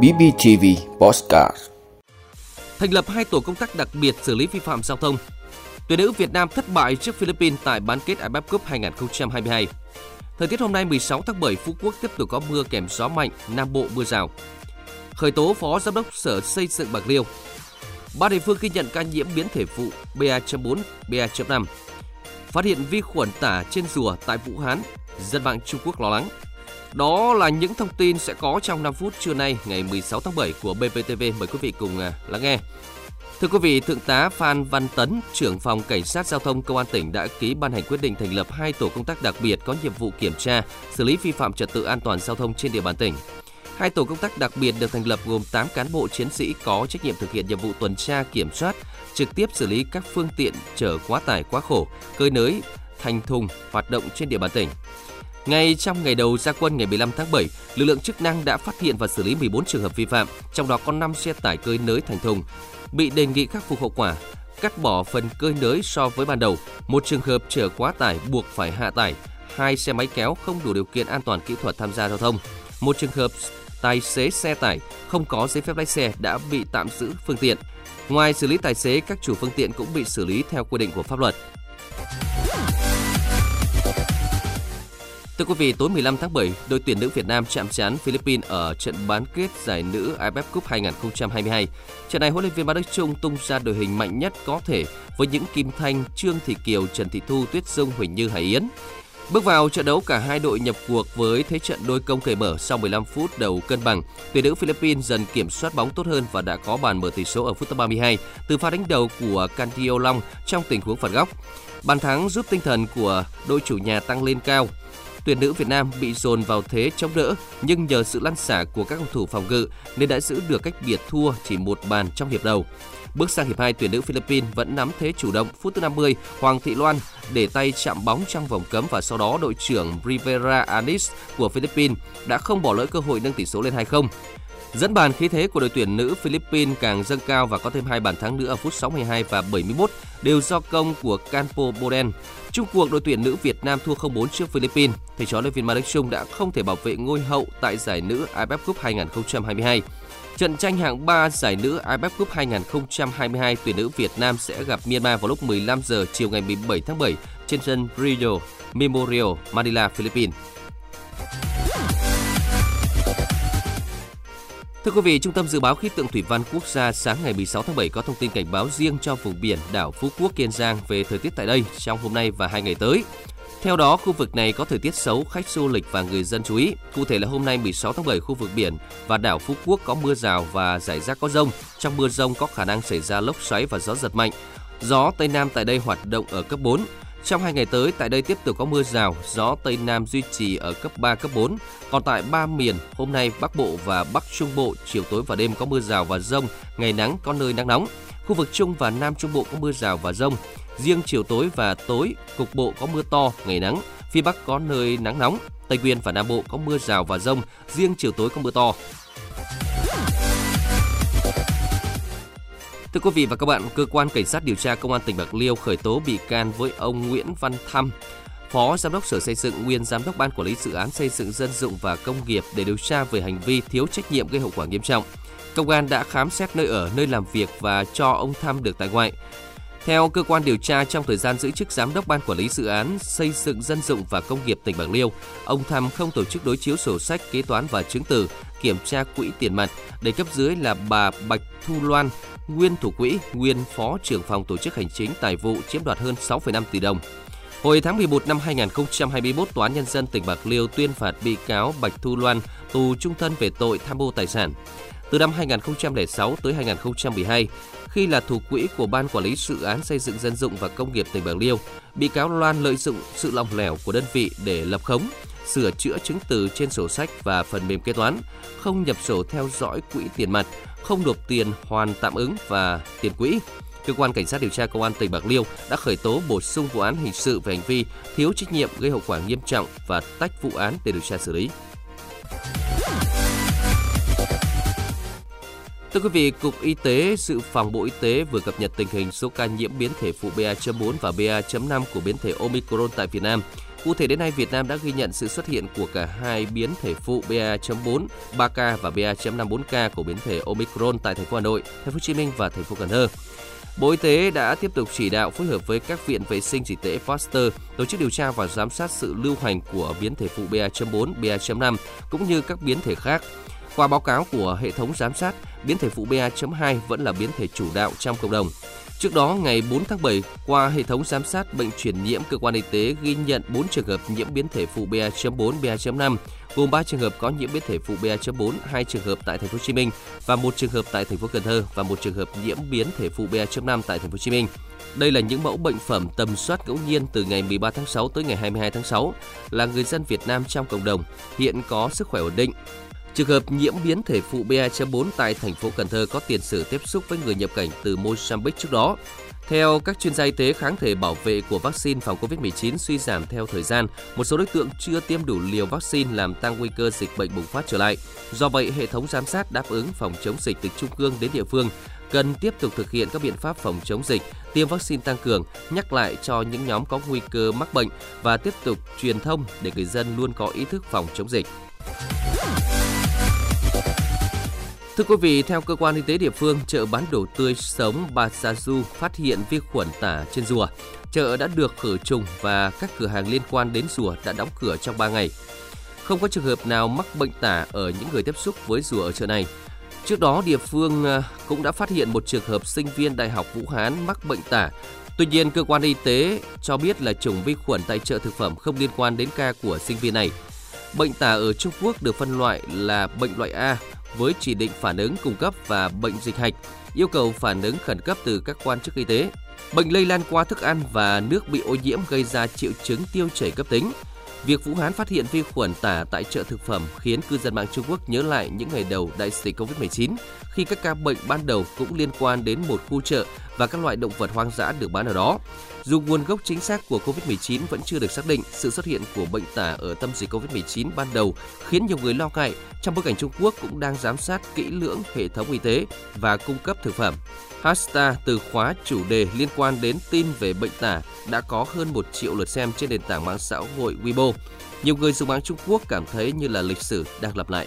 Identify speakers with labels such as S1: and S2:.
S1: BBTV Postcard
S2: Thành lập hai tổ công tác đặc biệt xử lý vi phạm giao thông. Tuyển nữ Việt Nam thất bại trước Philippines tại bán kết AFF Cup 2022. Thời tiết hôm nay 16 tháng 7, Phú Quốc tiếp tục có mưa kèm gió mạnh, Nam Bộ mưa rào. Khởi tố Phó Giám đốc Sở Xây dựng Bạc Liêu. Ba địa phương ghi nhận ca nhiễm biến thể phụ BA.4, BA.5. Phát hiện vi khuẩn tả trên rùa tại Vũ Hán, dân mạng Trung Quốc lo lắng. Đó là những thông tin sẽ có trong 5 phút trưa nay ngày 16 tháng 7 của BPTV. Mời quý vị cùng à, lắng nghe. Thưa quý vị, Thượng tá Phan Văn Tấn, trưởng phòng Cảnh sát Giao thông Công an tỉnh đã ký ban hành quyết định thành lập hai tổ công tác đặc biệt có nhiệm vụ kiểm tra, xử lý vi phạm trật tự an toàn giao thông trên địa bàn tỉnh. Hai tổ công tác đặc biệt được thành lập gồm 8 cán bộ chiến sĩ có trách nhiệm thực hiện nhiệm vụ tuần tra kiểm soát, trực tiếp xử lý các phương tiện chở quá tải quá khổ, cơi nới, thành thùng hoạt động trên địa bàn tỉnh. Ngay trong ngày đầu gia quân ngày 15 tháng 7, lực lượng chức năng đã phát hiện và xử lý 14 trường hợp vi phạm, trong đó có 5 xe tải cơi nới thành thùng, bị đề nghị khắc phục hậu quả, cắt bỏ phần cơi nới so với ban đầu. Một trường hợp chở quá tải buộc phải hạ tải, hai xe máy kéo không đủ điều kiện an toàn kỹ thuật tham gia giao thông. Một trường hợp tài xế xe tải không có giấy phép lái xe đã bị tạm giữ phương tiện. Ngoài xử lý tài xế, các chủ phương tiện cũng bị xử lý theo quy định của pháp luật. Thưa quý vị, tối 15 tháng 7, đội tuyển nữ Việt Nam chạm trán Philippines ở trận bán kết giải nữ AFF Cup 2022. Trận này, huấn luyện viên Park Đức Trung tung ra đội hình mạnh nhất có thể với những Kim Thanh, Trương Thị Kiều, Trần Thị Thu, Tuyết Dung, Huỳnh Như, Hải Yến. Bước vào trận đấu, cả hai đội nhập cuộc với thế trận đôi công cởi mở sau 15 phút đầu cân bằng. Tuyển nữ Philippines dần kiểm soát bóng tốt hơn và đã có bàn mở tỷ số ở phút thứ 32 từ pha đánh đầu của Cantio Long trong tình huống phạt góc. Bàn thắng giúp tinh thần của đội chủ nhà tăng lên cao tuyển nữ Việt Nam bị dồn vào thế chống đỡ nhưng nhờ sự lăn xả của các cầu thủ phòng ngự nên đã giữ được cách biệt thua chỉ một bàn trong hiệp đầu. Bước sang hiệp 2, tuyển nữ Philippines vẫn nắm thế chủ động. Phút thứ 50, Hoàng Thị Loan để tay chạm bóng trong vòng cấm và sau đó đội trưởng Rivera Anis của Philippines đã không bỏ lỡ cơ hội nâng tỷ số lên 2-0. Dẫn bàn khí thế của đội tuyển nữ Philippines càng dâng cao và có thêm hai bàn thắng nữa ở phút 62 và 71 đều do công của Campo Boden. Trung cuộc đội tuyển nữ Việt Nam thua 0-4 trước Philippines. Thầy trò luyện viên Mai Đức đã không thể bảo vệ ngôi hậu tại giải nữ AFF Cup 2022. Trận tranh hạng 3 giải nữ AFF Cup 2022 tuyển nữ Việt Nam sẽ gặp Myanmar vào lúc 15 giờ chiều ngày 17 tháng 7 trên sân Rio Memorial, Manila, Philippines. Thưa quý vị, Trung tâm Dự báo Khí tượng Thủy văn Quốc gia sáng ngày 16 tháng 7 có thông tin cảnh báo riêng cho vùng biển đảo Phú Quốc, Kiên Giang về thời tiết tại đây trong hôm nay và hai ngày tới. Theo đó, khu vực này có thời tiết xấu, khách du lịch và người dân chú ý. Cụ thể là hôm nay 16 tháng 7, khu vực biển và đảo Phú Quốc có mưa rào và rải rác có rông. Trong mưa rông có khả năng xảy ra lốc xoáy và gió giật mạnh. Gió Tây Nam tại đây hoạt động ở cấp 4. Trong hai ngày tới, tại đây tiếp tục có mưa rào, gió Tây Nam duy trì ở cấp 3, cấp 4. Còn tại ba miền, hôm nay Bắc Bộ và Bắc Trung Bộ, chiều tối và đêm có mưa rào và rông, ngày nắng có nơi nắng nóng. Khu vực Trung và Nam Trung Bộ có mưa rào và rông. Riêng chiều tối và tối, cục bộ có mưa to, ngày nắng. Phía Bắc có nơi nắng nóng. Tây Nguyên và Nam Bộ có mưa rào và rông, riêng chiều tối có mưa to. Thưa quý vị và các bạn, cơ quan cảnh sát điều tra công an tỉnh Bạc Liêu khởi tố bị can với ông Nguyễn Văn Thăm, Phó Giám đốc Sở Xây dựng, nguyên Giám đốc Ban Quản lý Dự án Xây dựng Dân dụng và Công nghiệp để điều tra về hành vi thiếu trách nhiệm gây hậu quả nghiêm trọng. Công an đã khám xét nơi ở, nơi làm việc và cho ông Thăm được tại ngoại. Theo cơ quan điều tra, trong thời gian giữ chức Giám đốc Ban Quản lý Dự án Xây dựng Dân dụng và Công nghiệp tỉnh Bạc Liêu, ông Thăm không tổ chức đối chiếu sổ sách, kế toán và chứng từ, kiểm tra quỹ tiền mặt để cấp dưới là bà Bạch Thu Loan, nguyên thủ quỹ, nguyên phó trưởng phòng tổ chức hành chính tài vụ chiếm đoạt hơn 6,5 tỷ đồng. Hồi tháng 11 năm 2021, Tòa án Nhân dân tỉnh Bạc Liêu tuyên phạt bị cáo Bạch Thu Loan tù trung thân về tội tham mô tài sản. Từ năm 2006 tới 2012, khi là thủ quỹ của Ban Quản lý Dự án Xây dựng Dân dụng và Công nghiệp tỉnh Bạc Liêu, bị cáo Loan lợi dụng sự lòng lẻo của đơn vị để lập khống, sửa chữa chứng từ trên sổ sách và phần mềm kế toán, không nhập sổ theo dõi quỹ tiền mặt, không nộp tiền hoàn tạm ứng và tiền quỹ. Cơ quan Cảnh sát điều tra Công an tỉnh Bạc Liêu đã khởi tố bổ sung vụ án hình sự về hành vi thiếu trách nhiệm gây hậu quả nghiêm trọng và tách vụ án để điều tra xử lý. Thưa quý vị, Cục Y tế Dự phòng Bộ Y tế vừa cập nhật tình hình số ca nhiễm biến thể phụ BA.4 và BA.5 của biến thể Omicron tại Việt Nam. Cụ thể đến nay, Việt Nam đã ghi nhận sự xuất hiện của cả hai biến thể phụ BA.4, 3K và BA.54K của biến thể Omicron tại thành phố Hà Nội, thành phố Hồ Chí Minh và thành phố Cần Thơ. Bộ Y tế đã tiếp tục chỉ đạo phối hợp với các viện vệ sinh dịch tễ Pasteur tổ chức điều tra và giám sát sự lưu hành của biến thể phụ BA.4, BA.5 cũng như các biến thể khác. Qua báo cáo của hệ thống giám sát, biến thể phụ BA.2 vẫn là biến thể chủ đạo trong cộng đồng. Trước đó, ngày 4 tháng 7, qua hệ thống giám sát bệnh truyền nhiễm, cơ quan y tế ghi nhận 4 trường hợp nhiễm biến thể phụ BA.4, BA.5, gồm 3 trường hợp có nhiễm biến thể phụ BA.4, 2 trường hợp tại thành phố Hồ Chí Minh và một trường hợp tại thành phố Cần Thơ và một trường hợp nhiễm biến thể phụ BA.5 tại thành phố Hồ Chí Minh. Đây là những mẫu bệnh phẩm tầm soát ngẫu nhiên từ ngày 13 tháng 6 tới ngày 22 tháng 6, là người dân Việt Nam trong cộng đồng, hiện có sức khỏe ổn định, Trường hợp nhiễm biến thể phụ BA.4 tại thành phố Cần Thơ có tiền sử tiếp xúc với người nhập cảnh từ Mozambique trước đó. Theo các chuyên gia y tế, kháng thể bảo vệ của vaccine phòng COVID-19 suy giảm theo thời gian. Một số đối tượng chưa tiêm đủ liều vaccine làm tăng nguy cơ dịch bệnh bùng phát trở lại. Do vậy, hệ thống giám sát đáp ứng phòng chống dịch từ trung ương đến địa phương cần tiếp tục thực hiện các biện pháp phòng chống dịch, tiêm vaccine tăng cường, nhắc lại cho những nhóm có nguy cơ mắc bệnh và tiếp tục truyền thông để người dân luôn có ý thức phòng chống dịch. Thưa quý vị, theo cơ quan y tế địa phương, chợ bán đồ tươi sống Basazu phát hiện vi khuẩn tả trên rùa. Chợ đã được khử trùng và các cửa hàng liên quan đến rùa đã đóng cửa trong 3 ngày. Không có trường hợp nào mắc bệnh tả ở những người tiếp xúc với rùa ở chợ này. Trước đó, địa phương à, cũng đã phát hiện một trường hợp sinh viên Đại học Vũ Hán mắc bệnh tả. Tuy nhiên, cơ quan y tế cho biết là chủng vi khuẩn tại chợ thực phẩm không liên quan đến ca của sinh viên này. Bệnh tả ở Trung Quốc được phân loại là bệnh loại A với chỉ định phản ứng cung cấp và bệnh dịch hạch, yêu cầu phản ứng khẩn cấp từ các quan chức y tế. Bệnh lây lan qua thức ăn và nước bị ô nhiễm gây ra triệu chứng tiêu chảy cấp tính. Việc Vũ Hán phát hiện vi khuẩn tả tại chợ thực phẩm khiến cư dân mạng Trung Quốc nhớ lại những ngày đầu đại dịch Covid-19 khi các ca bệnh ban đầu cũng liên quan đến một khu chợ và các loại động vật hoang dã được bán ở đó. Dù nguồn gốc chính xác của Covid-19 vẫn chưa được xác định, sự xuất hiện của bệnh tả ở tâm dịch Covid-19 ban đầu khiến nhiều người lo ngại trong bối cảnh Trung Quốc cũng đang giám sát kỹ lưỡng hệ thống y tế và cung cấp thực phẩm. Hashtag từ khóa chủ đề liên quan đến tin về bệnh tả đã có hơn 1 triệu lượt xem trên nền tảng mạng xã hội Weibo. Nhiều người dùng mạng Trung Quốc cảm thấy như là lịch sử đang lặp lại.